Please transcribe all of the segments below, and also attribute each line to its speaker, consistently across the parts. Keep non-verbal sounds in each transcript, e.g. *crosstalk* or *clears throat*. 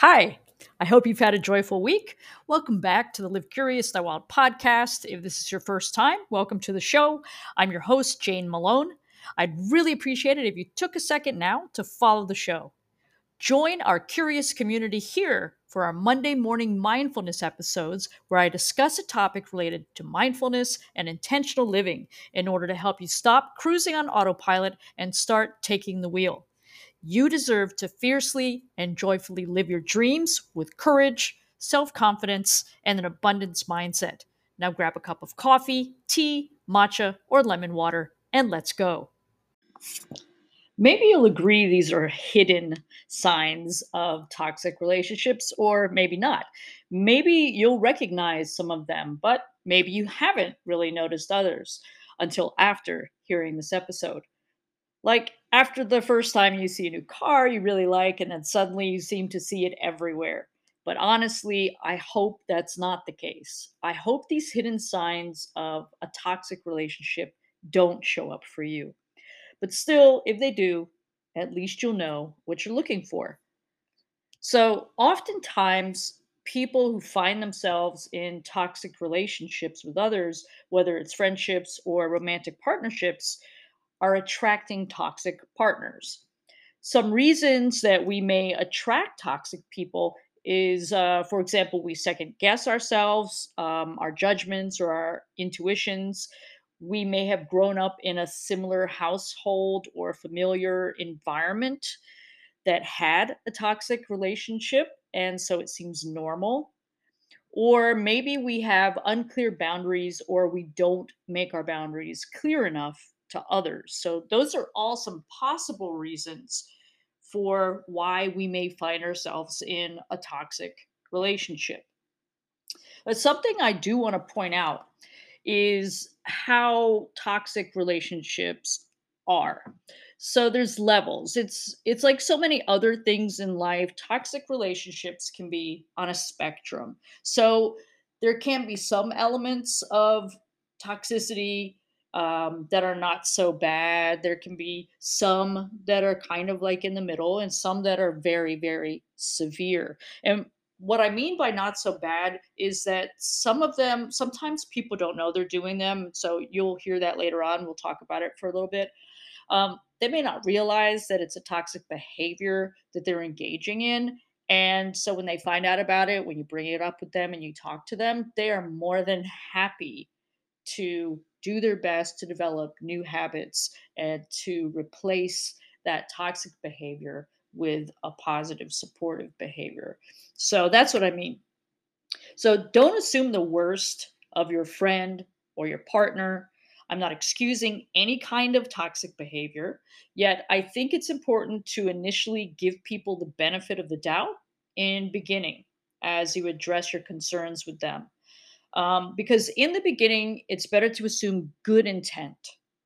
Speaker 1: Hi, I hope you've had a joyful week. Welcome back to the Live Curious, Die Wild podcast. If this is your first time, welcome to the show. I'm your host, Jane Malone. I'd really appreciate it if you took a second now to follow the show. Join our curious community here for our Monday morning mindfulness episodes, where I discuss a topic related to mindfulness and intentional living in order to help you stop cruising on autopilot and start taking the wheel. You deserve to fiercely and joyfully live your dreams with courage, self confidence, and an abundance mindset. Now grab a cup of coffee, tea, matcha, or lemon water, and let's go. Maybe you'll agree these are hidden signs of toxic relationships, or maybe not. Maybe you'll recognize some of them, but maybe you haven't really noticed others until after hearing this episode. Like after the first time you see a new car you really like, and then suddenly you seem to see it everywhere. But honestly, I hope that's not the case. I hope these hidden signs of a toxic relationship don't show up for you. But still, if they do, at least you'll know what you're looking for. So, oftentimes, people who find themselves in toxic relationships with others, whether it's friendships or romantic partnerships, are attracting toxic partners. Some reasons that we may attract toxic people is, uh, for example, we second guess ourselves, um, our judgments, or our intuitions we may have grown up in a similar household or familiar environment that had a toxic relationship, and so it seems normal. Or maybe we have unclear boundaries or we don't make our boundaries clear enough to others. So, those are all some possible reasons for why we may find ourselves in a toxic relationship. But something I do want to point out is how toxic relationships are. So there's levels. It's it's like so many other things in life. Toxic relationships can be on a spectrum. So there can be some elements of toxicity um, that are not so bad. There can be some that are kind of like in the middle, and some that are very, very severe. And what I mean by not so bad is that some of them, sometimes people don't know they're doing them. So you'll hear that later on. We'll talk about it for a little bit. Um, they may not realize that it's a toxic behavior that they're engaging in. And so when they find out about it, when you bring it up with them and you talk to them, they are more than happy to do their best to develop new habits and to replace that toxic behavior with a positive supportive behavior. So that's what I mean. So don't assume the worst of your friend or your partner. I'm not excusing any kind of toxic behavior, yet I think it's important to initially give people the benefit of the doubt in beginning as you address your concerns with them. Um, because in the beginning, it's better to assume good intent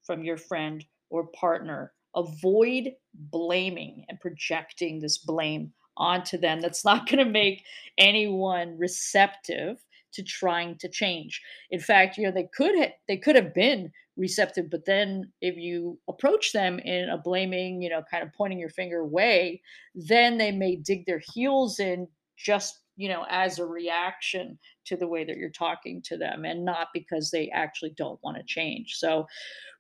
Speaker 1: from your friend or partner avoid blaming and projecting this blame onto them. That's *laughs* not going to make anyone receptive to trying to change. In fact, you know, they could ha- they could have been receptive, but then if you approach them in a blaming, you know, kind of pointing your finger way, then they may dig their heels in just you know as a reaction to the way that you're talking to them and not because they actually don't want to change so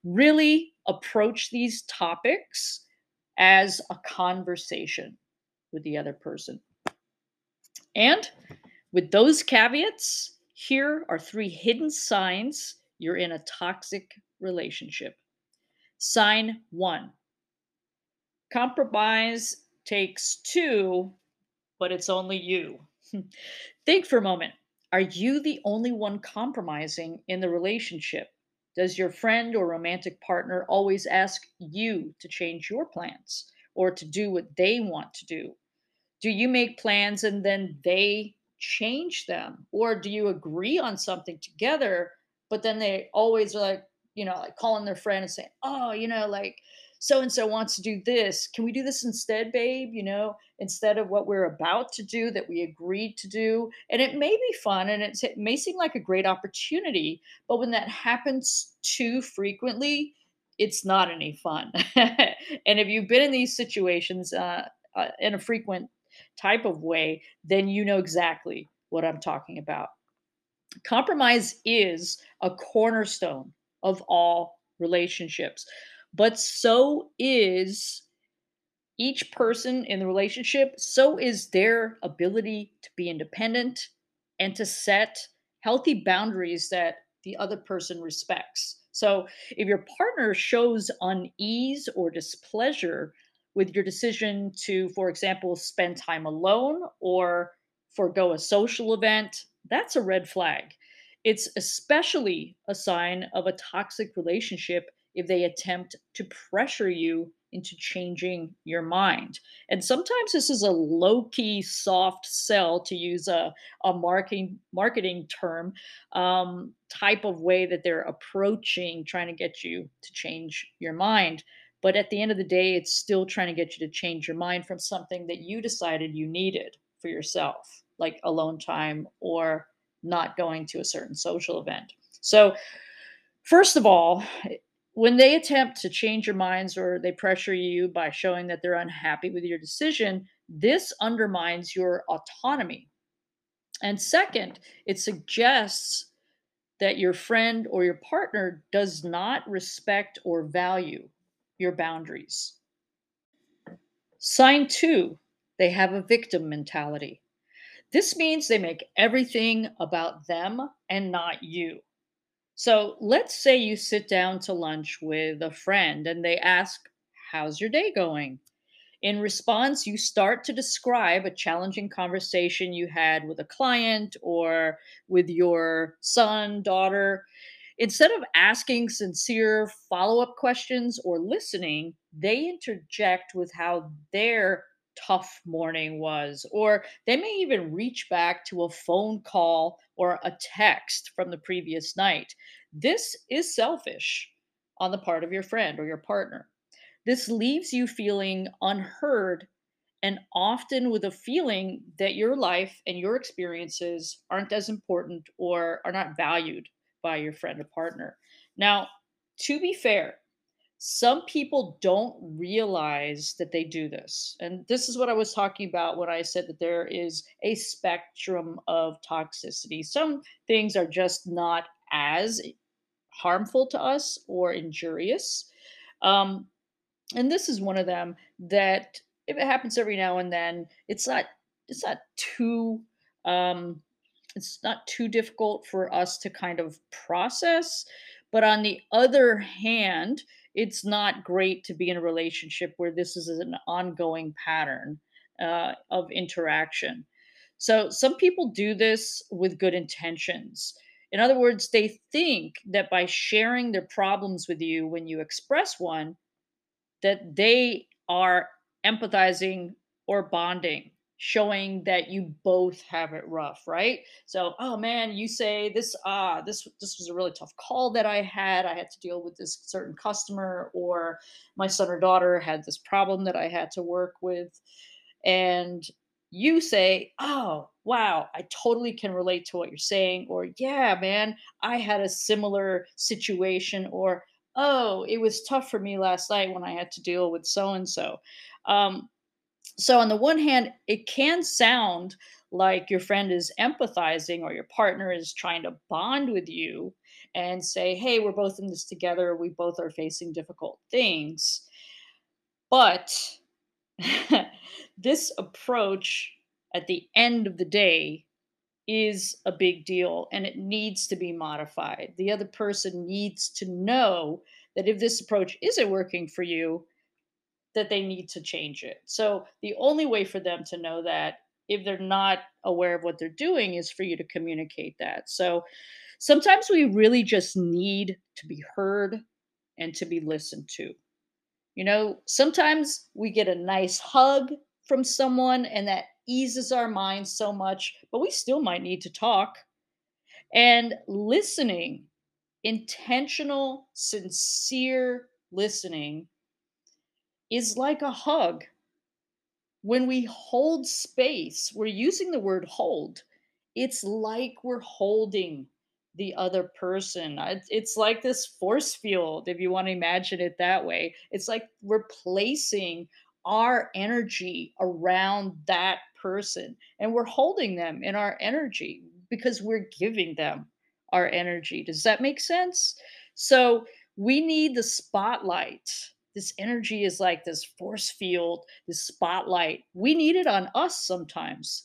Speaker 1: really approach these topics as a conversation with the other person. And with those caveats, here are three hidden signs you're in a toxic relationship. Sign one compromise takes two, but it's only you. *laughs* Think for a moment. Are you the only one compromising in the relationship? Does your friend or romantic partner always ask you to change your plans or to do what they want to do? Do you make plans and then they change them? Or do you agree on something together, but then they always are like, you know, like calling their friend and saying, oh, you know, like, so and so wants to do this. Can we do this instead, babe? You know, instead of what we're about to do that we agreed to do. And it may be fun and it may seem like a great opportunity, but when that happens too frequently, it's not any fun. *laughs* and if you've been in these situations uh, uh, in a frequent type of way, then you know exactly what I'm talking about. Compromise is a cornerstone of all relationships, but so is each person in the relationship, so is their ability to be independent and to set healthy boundaries that the other person respects. So, if your partner shows unease or displeasure with your decision to, for example, spend time alone or forego a social event, that's a red flag. It's especially a sign of a toxic relationship if they attempt to pressure you into changing your mind. And sometimes this is a low key soft sell, to use a, a marketing, marketing term, um, type of way that they're approaching trying to get you to change your mind. But at the end of the day, it's still trying to get you to change your mind from something that you decided you needed for yourself, like alone time or not going to a certain social event. So, first of all, when they attempt to change your minds or they pressure you by showing that they're unhappy with your decision, this undermines your autonomy. And second, it suggests that your friend or your partner does not respect or value your boundaries. Sign two, they have a victim mentality. This means they make everything about them and not you. So let's say you sit down to lunch with a friend and they ask, How's your day going? In response, you start to describe a challenging conversation you had with a client or with your son, daughter. Instead of asking sincere follow up questions or listening, they interject with how their tough morning was. Or they may even reach back to a phone call or a text from the previous night. This is selfish on the part of your friend or your partner. This leaves you feeling unheard and often with a feeling that your life and your experiences aren't as important or are not valued by your friend or partner. Now, to be fair, some people don't realize that they do this. And this is what I was talking about when I said that there is a spectrum of toxicity. Some things are just not as harmful to us or injurious. Um, and this is one of them that if it happens every now and then, it's not it's not too um, it's not too difficult for us to kind of process. But on the other hand, it's not great to be in a relationship where this is an ongoing pattern uh, of interaction. So some people do this with good intentions. In other words, they think that by sharing their problems with you when you express one, that they are empathizing or bonding showing that you both have it rough, right? So, oh man, you say this ah this this was a really tough call that I had. I had to deal with this certain customer or my son or daughter had this problem that I had to work with and you say, "Oh, wow, I totally can relate to what you're saying," or "Yeah, man, I had a similar situation," or "Oh, it was tough for me last night when I had to deal with so and so." So on the one hand it can sound like your friend is empathizing or your partner is trying to bond with you and say hey we're both in this together. We both are facing difficult things. But *laughs* this approach at the end of the day is a big deal and it needs to be modified. The other person needs to know that if this approach isn't working for you that they need to change it. So the only way for them to know that if they're not aware of what they're doing is for you to communicate that. So sometimes we really just need to be heard and to be listened to. You know, sometimes we get a nice hug from someone and that eases our minds so much, but we still might need to talk. And listening, intentional, sincere listening is like a hug. When we hold space, we're using the word hold. It's like we're holding the other person. It's like this force field, if you want to imagine it that way. It's like we're placing our energy around that person and we're holding them in our energy because we're giving them our energy. Does that make sense? So we need the spotlight. This energy is like this force field, this spotlight. We need it on us sometimes.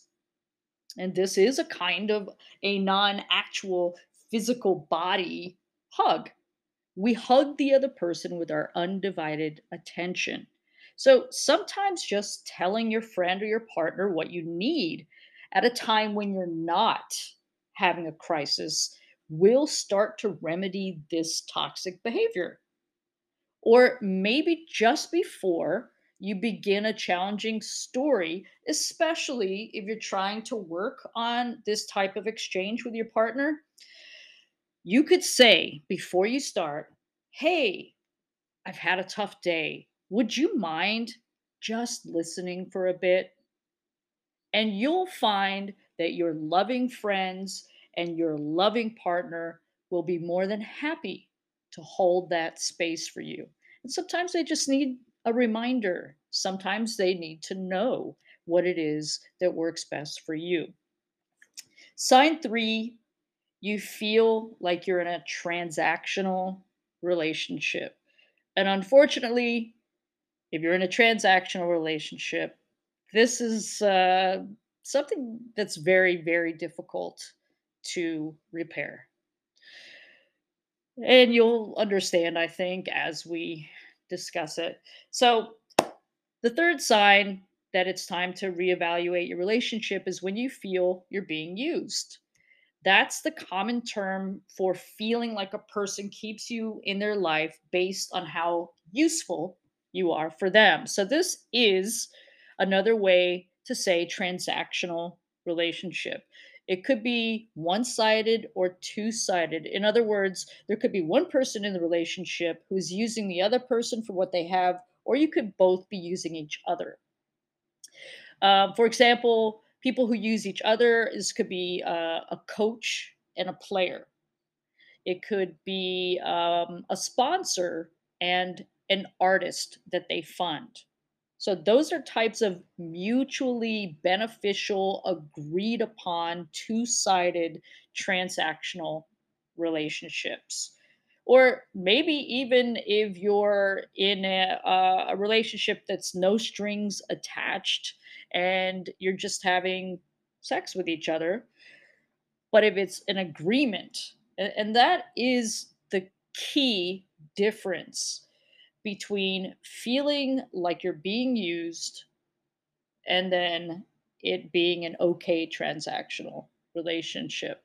Speaker 1: And this is a kind of a non actual physical body hug. We hug the other person with our undivided attention. So sometimes just telling your friend or your partner what you need at a time when you're not having a crisis will start to remedy this toxic behavior. Or maybe just before you begin a challenging story, especially if you're trying to work on this type of exchange with your partner, you could say before you start, Hey, I've had a tough day. Would you mind just listening for a bit? And you'll find that your loving friends and your loving partner will be more than happy to hold that space for you. And sometimes they just need a reminder. Sometimes they need to know what it is that works best for you. Sign three, you feel like you're in a transactional relationship. And unfortunately, if you're in a transactional relationship, this is uh, something that's very, very difficult to repair. And you'll understand, I think, as we discuss it. So, the third sign that it's time to reevaluate your relationship is when you feel you're being used. That's the common term for feeling like a person keeps you in their life based on how useful you are for them. So, this is another way to say transactional relationship. It could be one sided or two sided. In other words, there could be one person in the relationship who's using the other person for what they have, or you could both be using each other. Um, for example, people who use each other, this could be uh, a coach and a player. It could be um, a sponsor and an artist that they fund. So those are types of mutually beneficial, agreed upon, two-sided transactional relationships. Or maybe even if you're in a, a relationship that's no strings attached and you're just having sex with each other, but if it's an agreement, and that is the key difference between feeling like you're being used and then it being an okay transactional relationship.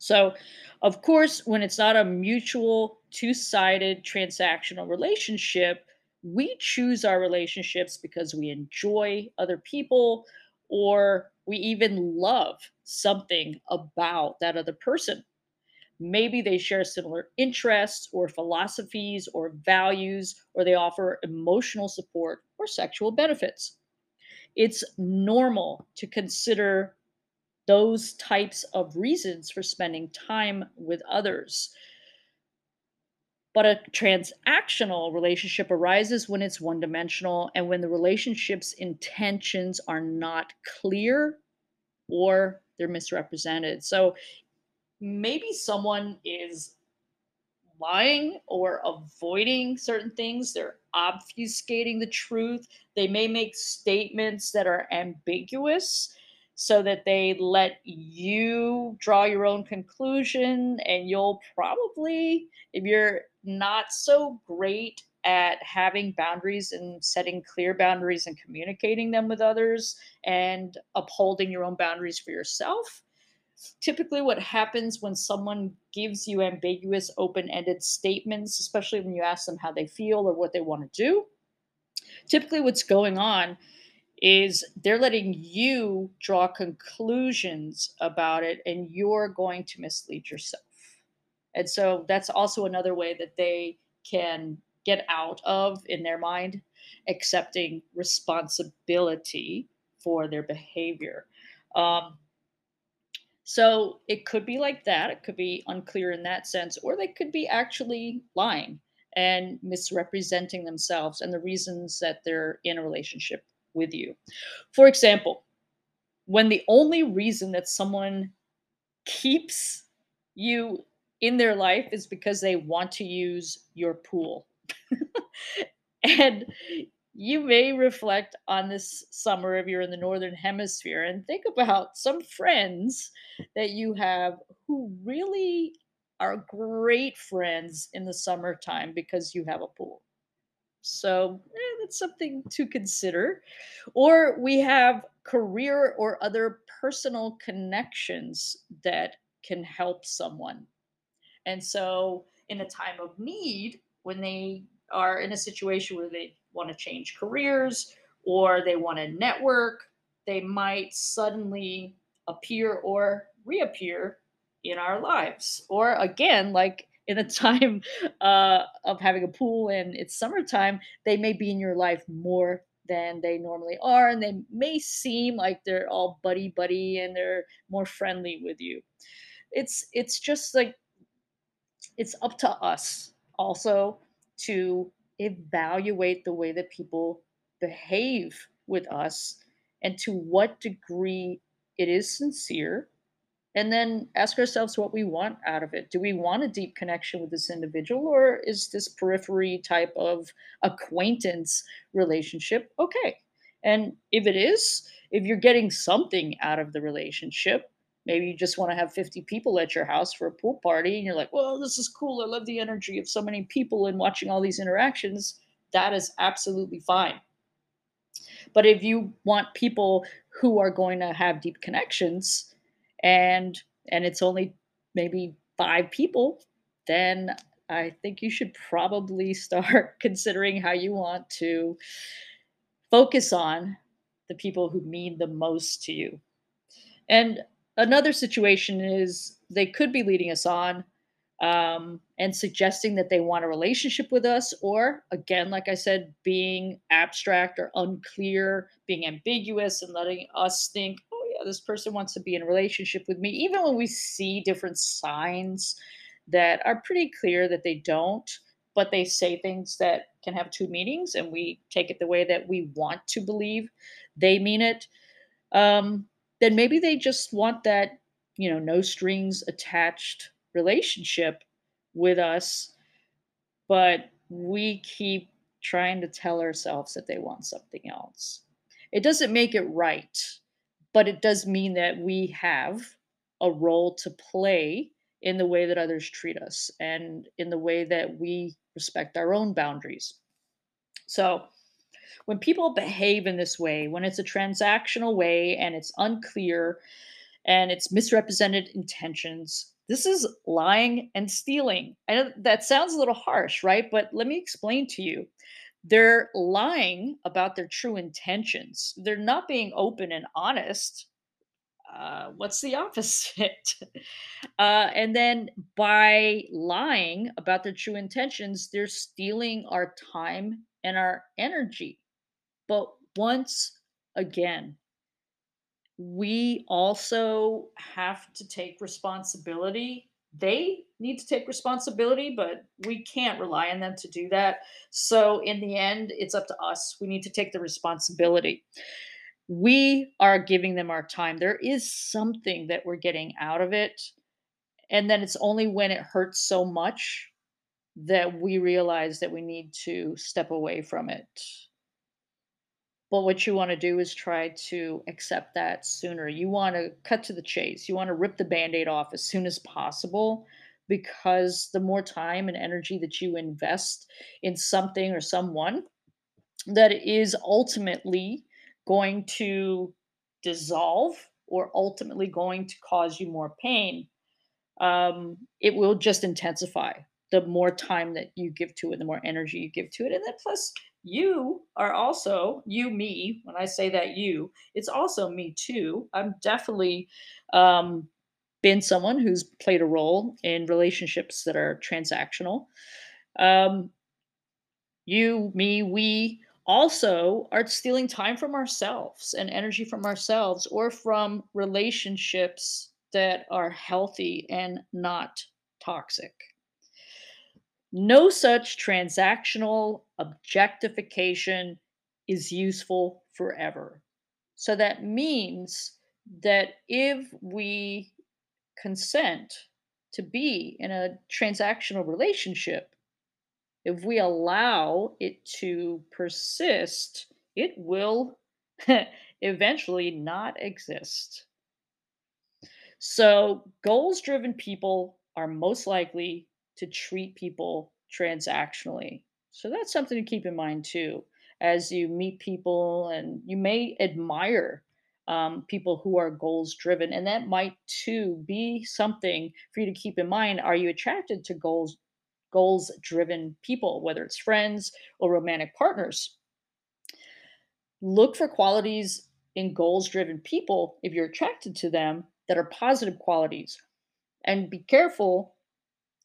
Speaker 1: So, of course, when it's not a mutual, two sided transactional relationship, we choose our relationships because we enjoy other people or we even love something about that other person. Maybe they share similar interests or philosophies or values, or they offer emotional support or sexual benefits. It's normal to consider those types of reasons for spending time with others. But a transactional relationship arises when it's one dimensional and when the relationship's intentions are not clear or they're misrepresented. So maybe someone is lying or avoiding certain things. They're obfuscating the truth. They may make statements that are ambiguous so that they let you draw your own conclusion. And you'll probably, if you're not so great at having boundaries and setting clear boundaries and communicating them with others and upholding your own boundaries for yourself, typically what happens when someone gives you ambiguous open-ended statements especially when you ask them how they feel or what they want to do typically what's going on is they're letting you draw conclusions about it and you're going to mislead yourself. And so that's also another way that they can get out of in their mind accepting responsibility for their behavior. Um, so it could be like that. It could be unclear in that sense, or they could be actually lying. and misrepresenting themselves and the reasons that they're in a relationship with you. For example, when the only reason that someone keeps you in their life is because they want to use your pool. *laughs* and you may reflect on this summer if you're in the northern hemisphere and think about some friends that you have who really are great friends in the summertime because you have a pool. So eh, that's something to consider. Or we have career or other personal connections that can help someone. And so, in a time of need, when they are in a situation where they want to change careers or they want to network, they might suddenly appear or reappear in our lives. Or again, like in a *laughs* time uh, of having a pool and it's summertime, they may be in your life more than they normally are, and they may seem like they're all buddy buddy and they're more friendly with you. It's it's just like it's up to us also to evaluate the way that people behave with us and to what degree it is sincere and then ask ourselves what we want out of it. Do we want a deep connection with this individual, or is this periphery type of acquaintance relationship okay? And if it is, if you're getting something out of the relationship, maybe you just want to have 50 people at your house for a pool party, and you're like, well, this is cool. I love the energy of so many people and watching all these interactions. That is absolutely fine. But if you want people who are going to have deep connections, and and it's only maybe five people, then I think you should probably *laughs* start considering how you want to focus on the people who mean the most to you. And another situation is they could be leading us on um, and suggesting that they want a relationship with us, or again, like I said, being abstract or unclear, being ambiguous, and letting us think, oh, yeah, this person wants to be in a relationship with me, even when we see different signs that are pretty clear that they don't, but they say things that can have two meanings, and we take it the way that we want to believe they mean it, um, then maybe they just want that, you know, no strings attached relationship with us, but we keep trying to tell ourselves that they want something else. It doesn't make it right but it does mean that we have a role to play in the way that others treat us and in the way that we respect our own boundaries. So, when people behave in this way, when it's a transactional way and it's unclear and it's misrepresented intentions, this is lying and stealing. I know that sounds a little harsh, right? But let me explain to you. They're lying about their true intentions. They're not being open and honest. Uh, what's the *laughs* opposite? uh, and then by lying about their true intentions, they're stealing our time and our energy. But once again, we also have to take responsibility they need to take responsibility, but we can't rely on them to do that. So, in the end, it's up to us. We need to take the responsibility. We are giving them our time. There is something that we're getting out of it. And then it's only when it hurts so much that we realize that we need to step away from it. But what you want to do is try to accept that sooner. You want to cut to the chase. You want to rip the band aid off as soon as possible because the more time and energy that you invest in something or someone that is ultimately going to dissolve or ultimately going to cause you more pain, um, it will just intensify the more time that you give to it, the more energy you give to it. And then plus, you are also you me when i say that you it's also me too. I'm definitely um been someone who's played a role in relationships that are transactional. Um you me we also are stealing time from ourselves and energy from ourselves or from relationships that are healthy and not toxic. No such transactional objectification is useful forever. So that means that if we consent to be in a transactional relationship, if we allow it to persist, it will *laughs* eventually not exist. So, goals driven people are most likely to treat people transactionally. So, that's something to keep in mind too as you meet people, and you may admire um, people who are goals driven. And that might too be something for you to keep in mind. Are you attracted to goals goals driven people, whether it's friends or romantic partners? Look for qualities in goals driven people if you're attracted to them that are positive qualities. And be careful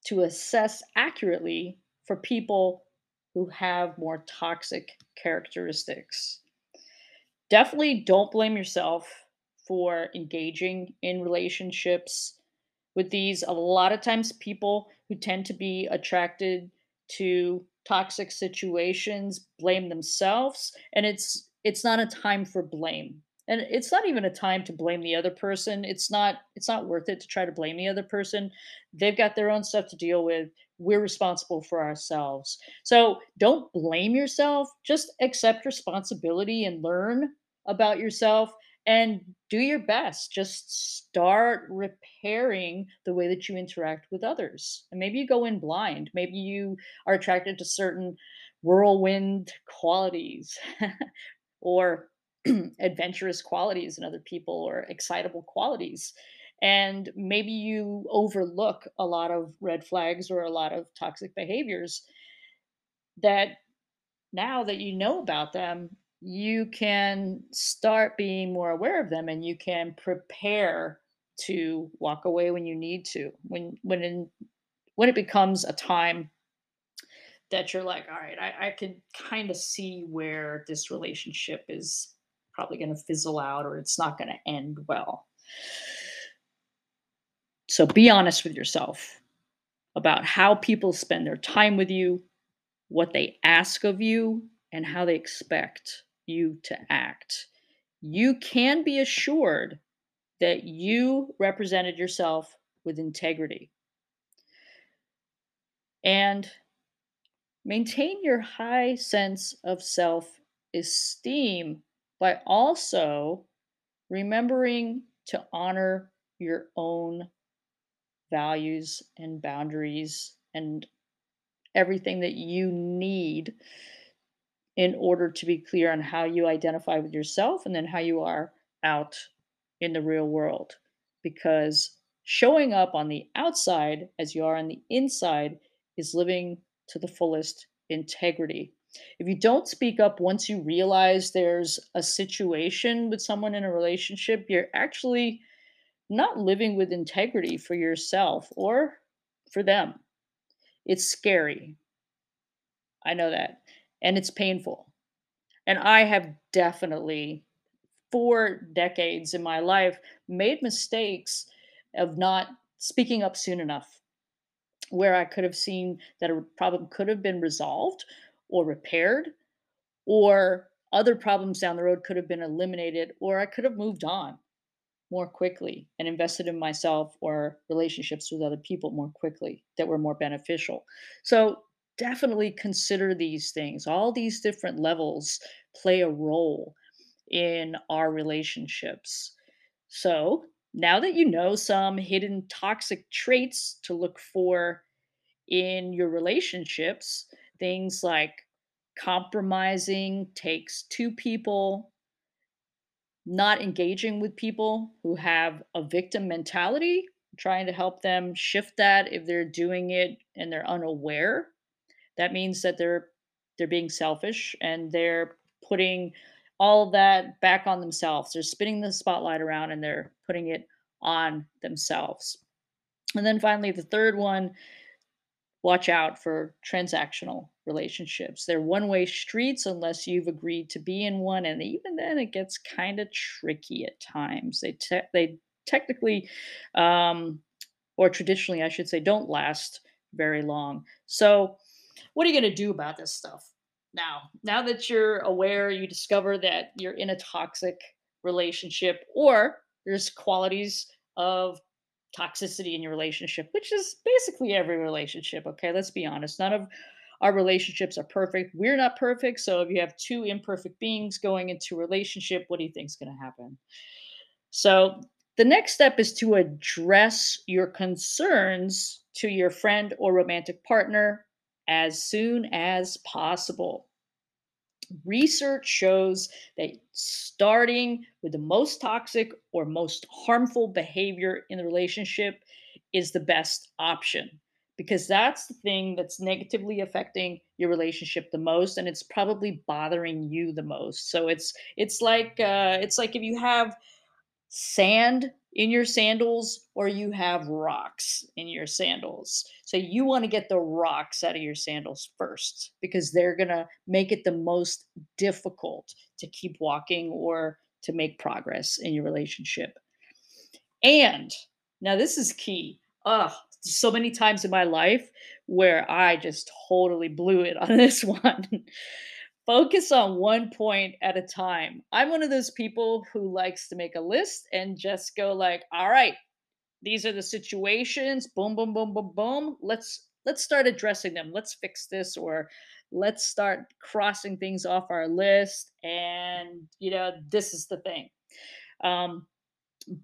Speaker 1: to assess accurately for people who have more toxic characteristics. Definitely don't blame yourself for engaging in relationships with these. A lot of times, people who tend to be attracted to toxic situations blame themselves, and it's it's not a time for blame and it's not even a time to blame the other person it's not it's not worth it to try to blame the other person. They've got their own stuff to deal with we're responsible for ourselves. So don't blame yourself just accept responsibility and learn about yourself and do your best. Just start repairing the way that you interact with others. And maybe you go in blind maybe you are attracted to certain whirlwind qualities *laughs* or *clears throat* adventurous qualities in other people or excitable qualities. And maybe you overlook a lot of red flags or a lot of toxic behaviors that now that you know about them, you can start being more aware of them and you can prepare to walk away when you need to. When when in, when it becomes a time that you're like, all right, I, I can kind of see where this relationship is probably going to fizzle out or it's not going to end well. So be honest with yourself about how people spend their time with you, what they ask of you, and how they expect you to act. You can be assured that you represented yourself with integrity. And maintain your high sense of self esteem by also remembering to honor your own values and boundaries and everything that you need in order to be clear on how you identify with yourself and then how you are out in the real world. Because showing up on the outside as you are on the inside is living to the fullest integrity. If you don't speak up once you realize there's a situation with someone in a relationship, you're actually not living with integrity for yourself or for them. It's scary. I know that. And it's painful. And I have definitely, for decades in my life, made mistakes of not speaking up soon enough, where I could have seen that a problem could have been resolved or repaired, or other problems down the road could have been eliminated, or I could have moved on more quickly and invested in myself or relationships with other people more quickly that were more beneficial. So, definitely consider these things. All these different levels play a role in our relationships. So, now that you know some hidden toxic traits to look for in your relationships, things like compromising takes two people, not engaging with people who have a victim mentality, trying to help them shift that if they're doing it and they're unaware. That means that they're they're being selfish and they're putting all that back on themselves. They're spinning the spotlight around and they're putting it on themselves. And then finally, the third one watch out for transactional relationships. They're one way streets unless you've agreed to be in one. And even then, it gets kind of tricky at times. They, te- they technically, um, or traditionally, I should say, don't last very long. So, what are you going to do about this stuff now? Now that you're aware, you discover that you're in a toxic relationship, or there's qualities of toxicity in your relationship, which is basically every relationship. Okay, let's be honest. None of our relationships are perfect. We're not perfect. So if you have two imperfect beings going into a relationship, what do you think is going to happen? So the next step is to address your concerns to your friend or romantic partner as soon as possible. Research shows that starting with the most toxic or most harmful behavior in the relationship is the best option because that's the thing that's negatively affecting your relationship the most and it's probably bothering you the most. So it's it's like uh it's like if you have sand in your sandals or you have rocks in your sandals. So you want to get the rocks out of your sandals first because they're going to make it the most difficult to keep walking or to make progress in your relationship. And now this is key. Ugh, so many times in my life where I just totally blew it on *laughs* this one focus on one point at a time. I'm one of those people who likes to make a list and just go like, all right, these are the situations, boom boom boom boom boom. Let's let's start addressing them. Let's fix this or let's start crossing things off our list and you know, this is the thing. Um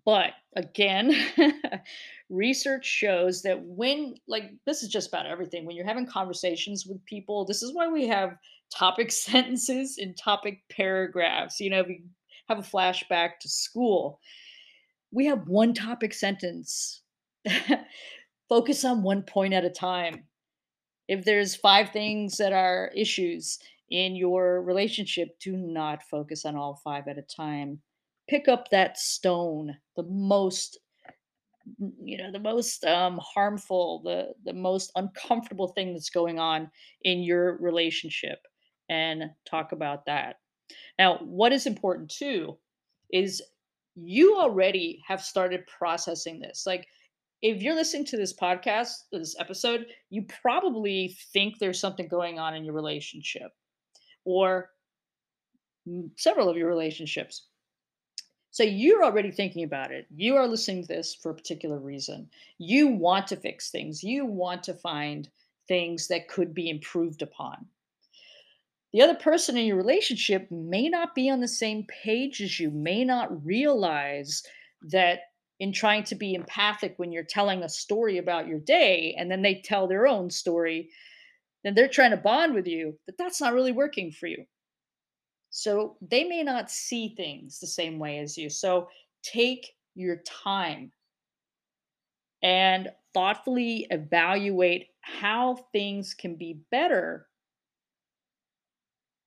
Speaker 1: but again, *laughs* research shows that when like this is just about everything when you're having conversations with people this is why we have topic *laughs* sentences and topic paragraphs you know we have a flashback to school we have one topic sentence. *laughs* Focus on one point at a time. If there's five things that are issues in your relationship do not focus on all five at a time. Pick up that stone the most you know the most um, harmful the the most uncomfortable thing that's going on in your relationship and talk about that now what is important too is you already have started processing this like if you're listening to this podcast this episode you probably think there's something going on in your relationship or several of your relationships so you're already thinking about it. You are listening to this for a particular reason. You want to fix things. You want to find things that could be improved upon. The other person in your relationship may not be on the same page as you, may not realize that in trying to be empathic when you're telling a story about your day and then they tell their own story, then they're trying to bond with you, but that's not really working for you. So they may not see things the same way as you. So take your time and thoughtfully evaluate how things can be better.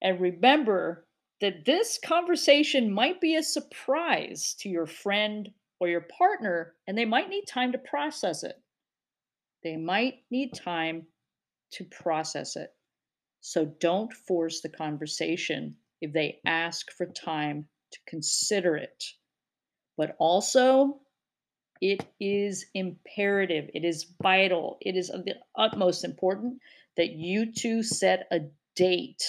Speaker 1: And remember that this conversation might be a surprise to your friend or your partner, and they might need time to process it. They might need time to process it. So don't force the conversation if they ask for time to consider it. But also, it is imperative, it is vital, it is of the utmost important that you two set a date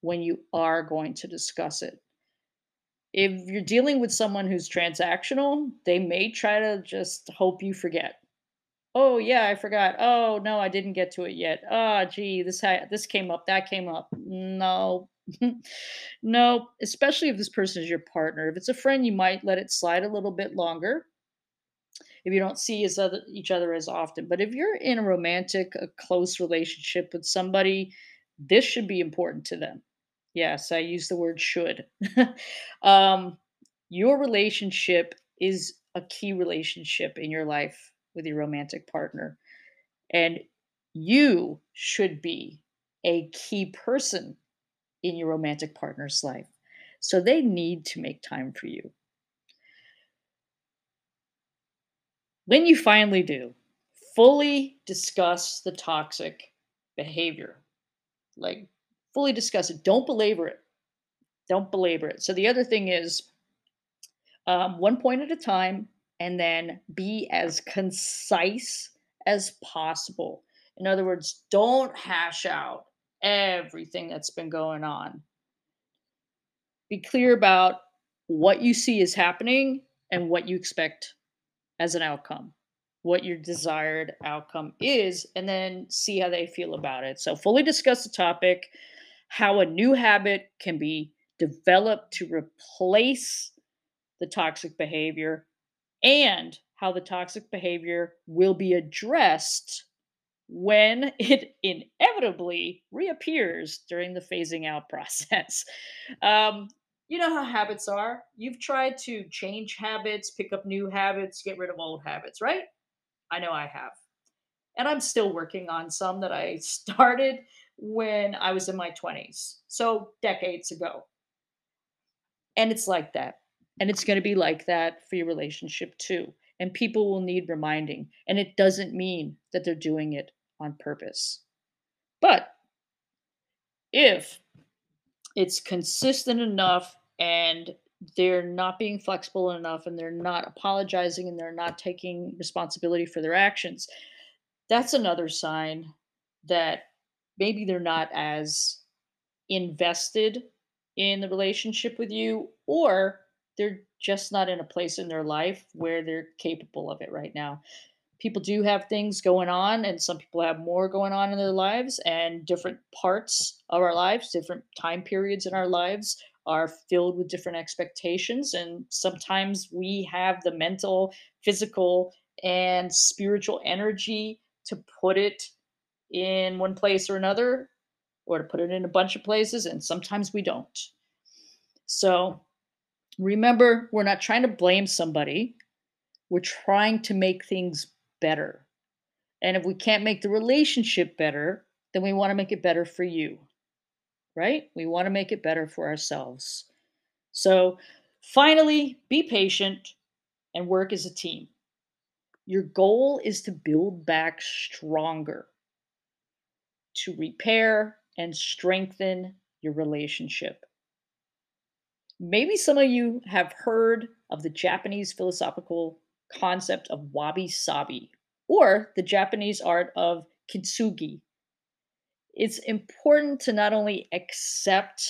Speaker 1: when you are going to discuss it. If you're dealing with someone who's transactional, they may try to just hope you forget. Oh yeah, I forgot. Oh no, I didn't get to it yet. Ah, oh, gee, this ha- this came up, that came up. No, *laughs* no, especially if this person is your partner. If it's a friend, you might let it slide a little bit longer if you don't see other, each other as often. But if you're in a romantic, a close relationship with somebody, this should be important to them. Yes, I use the word should. *laughs* um, your relationship is a key relationship in your life with your romantic partner. And you should be a key person in your romantic partner's life. So they need to make time for you. When you finally do, fully discuss the toxic behavior. Like, fully discuss it. Don't belabor it. Don't belabor it. So, the other thing is um, one point at a time, and then be as concise as possible In other words, don't hash out everything that's been going on. Be clear about what you see is happening and what you expect as an outcome, what your desired outcome is, and then see how they feel about it. So, fully discuss the topic, how a new habit can be developed to replace the toxic behavior, and how the toxic behavior will be addressed when *laughs* it inevitably reappears during the phasing out process. *laughs* Um, you know how habits are. You've tried to change habits, pick up new habits, get rid of old habits, right? I know I have. And I'm still working on some that I *laughs* started when I was in my 20s. So decades ago. And it's like that. And it's going to be like that for your relationship too. And people will need reminding. And it doesn't mean that they're doing it on purpose. But if it's consistent enough and they're not being flexible enough and they're not apologizing and they're not taking responsibility for their actions, that's another sign that maybe they're not as invested in the relationship with you or they're just not in a place in their life where they're capable of it right now. People do have things going on, and some people have more going on in their lives, and different parts of our lives, different time periods in our lives are filled with different expectations. And sometimes we have the mental, physical, and spiritual energy to put it in one place or another, or to put it in a bunch of places, and sometimes we don't. So remember, we're not trying to blame somebody, we're trying to make things better. And if we can't make the relationship better, then we want to make it better for you right? We want to make it better for ourselves. So, finally, be patient and work as a team. Your goal is to build back stronger, to repair and strengthen your relationship. Maybe some of you have heard of the Japanese philosophical concept of wabi sabi or the Japanese art of kintsugi, it's important to not only accept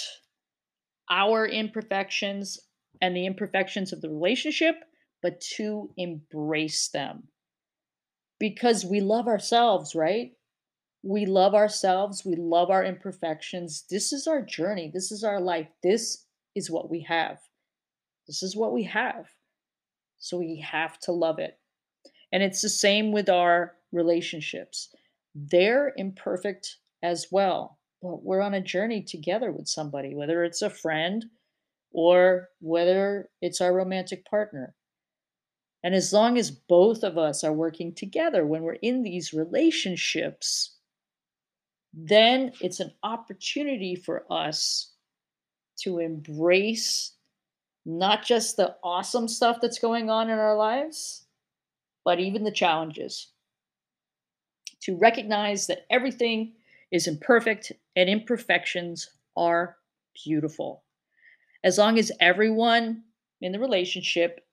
Speaker 1: our imperfections and the imperfections of the relationship, but to embrace them. Because we love ourselves, right? We love ourselves. We love our imperfections. This is our journey. This is our life. This is what we have. This is what we have. So we have to love it. And it's the same with our relationships. They're imperfect as well. But we're on a journey together with somebody, whether it's a friend or whether it's our romantic partner. And as long as both of us are working together when we're in these relationships, then it's an opportunity for us to embrace not just the awesome stuff that's going on in our lives, but even the challenges. To recognize that everything is imperfect and imperfections are beautiful. As long as everyone in the relationship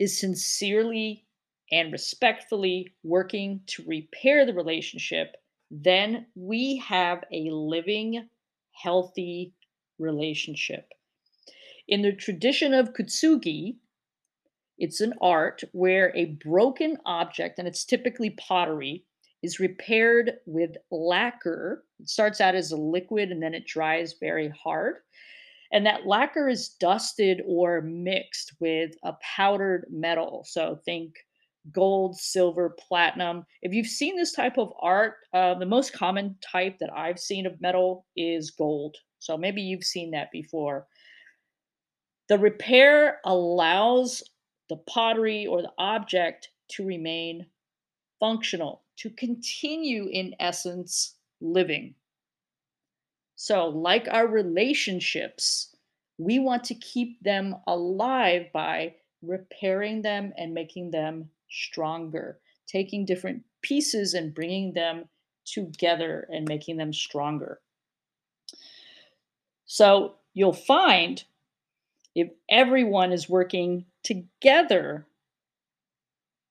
Speaker 1: is sincerely and respectfully working to repair the relationship, then we have a living, healthy relationship. In the tradition of kintsugi, it's an art where a broken object, and it's typically pottery, is repaired with lacquer. It starts out as a liquid and then it dries very hard. And that lacquer is dusted or mixed with a powdered metal. So think gold, silver, platinum. If you've seen this type of art, uh, the most common type that I've seen of metal is gold. So maybe you've seen that before. The repair allows the pottery or the object to remain functional to continue, in essence, living. So, like our relationships, we want to keep them alive by repairing them and making them stronger, taking different pieces and bringing them together and making them stronger. So, you'll find if everyone is working together,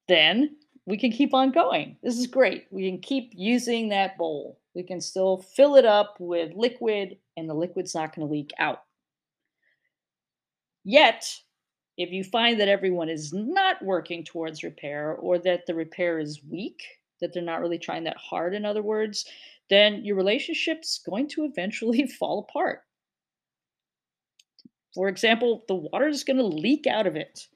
Speaker 1: then we can keep on going. This is great. We can keep using that bowl. We can still fill it up with liquid, and the liquid's not going to leak out. Yet, if you find that everyone is not working towards repair or that the repair is weak, that they're not really trying that hard, in other words, then your relationship's going to eventually *laughs* fall apart. For example, the water is going to leak out of it.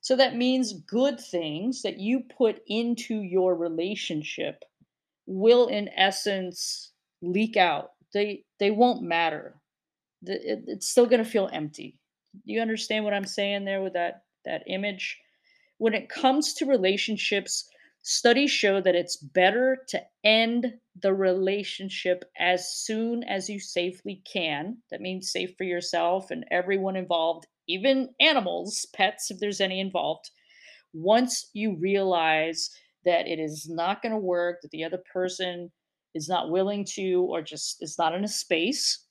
Speaker 1: So that means good things that you put into your relationship will, in essence, leak out. They they won't matter. It's still going to feel empty. You understand what I'm saying there with that that image? When it comes to relationships, studies show that it's better to end the relationship as soon as you safely can. That means safe for yourself and everyone involved, even animals, pets, if there's any involved. Once you realize that it is not going to work, that the other person is not willing to, or just is not in a space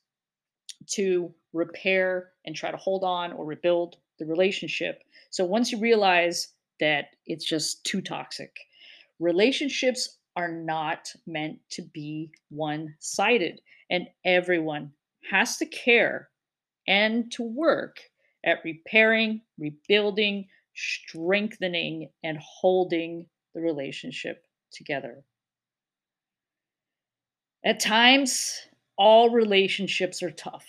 Speaker 1: to repair and try to hold on or rebuild the relationship. So once you realize that it's just too toxic, relationships are not meant to be one sided, and everyone has to care and to work at repairing, rebuilding, strengthening, and holding the relationship together. At times, all relationships are tough.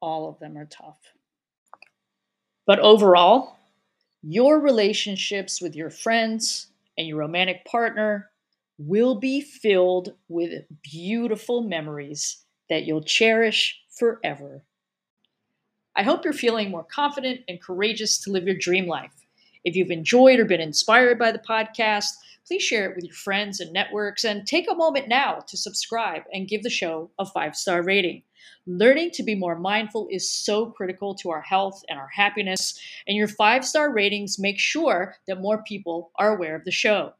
Speaker 1: All of them are tough. But overall, your relationships with your friends and your romantic partner will be filled with beautiful memories that you'll cherish forever. I hope you're feeling more confident and courageous to live your dream life. If you've enjoyed or been inspired by the podcast, please share it with your friends and networks and take a moment now to subscribe and give the show a five star rating. Learning to be more mindful is so critical to our health and our happiness, and your five star ratings make sure that more people are aware of the show.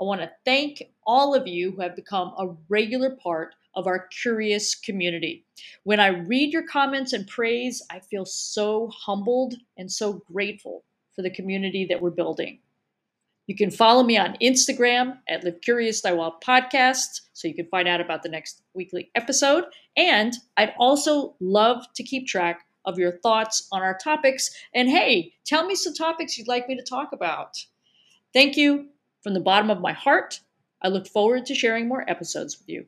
Speaker 1: I want to thank all of you who have become a regular part of our curious community. When I read your comments and praise, I feel so humbled and so grateful for the community that we're building. You can follow me on Instagram at Live Curious Die Wild Podcast so you can find out about the next weekly episode. And I'd also love to keep track of your thoughts on our topics. And hey, tell me some topics you'd like me to talk about. Thank you from the bottom of my heart. I look forward to sharing more episodes with you.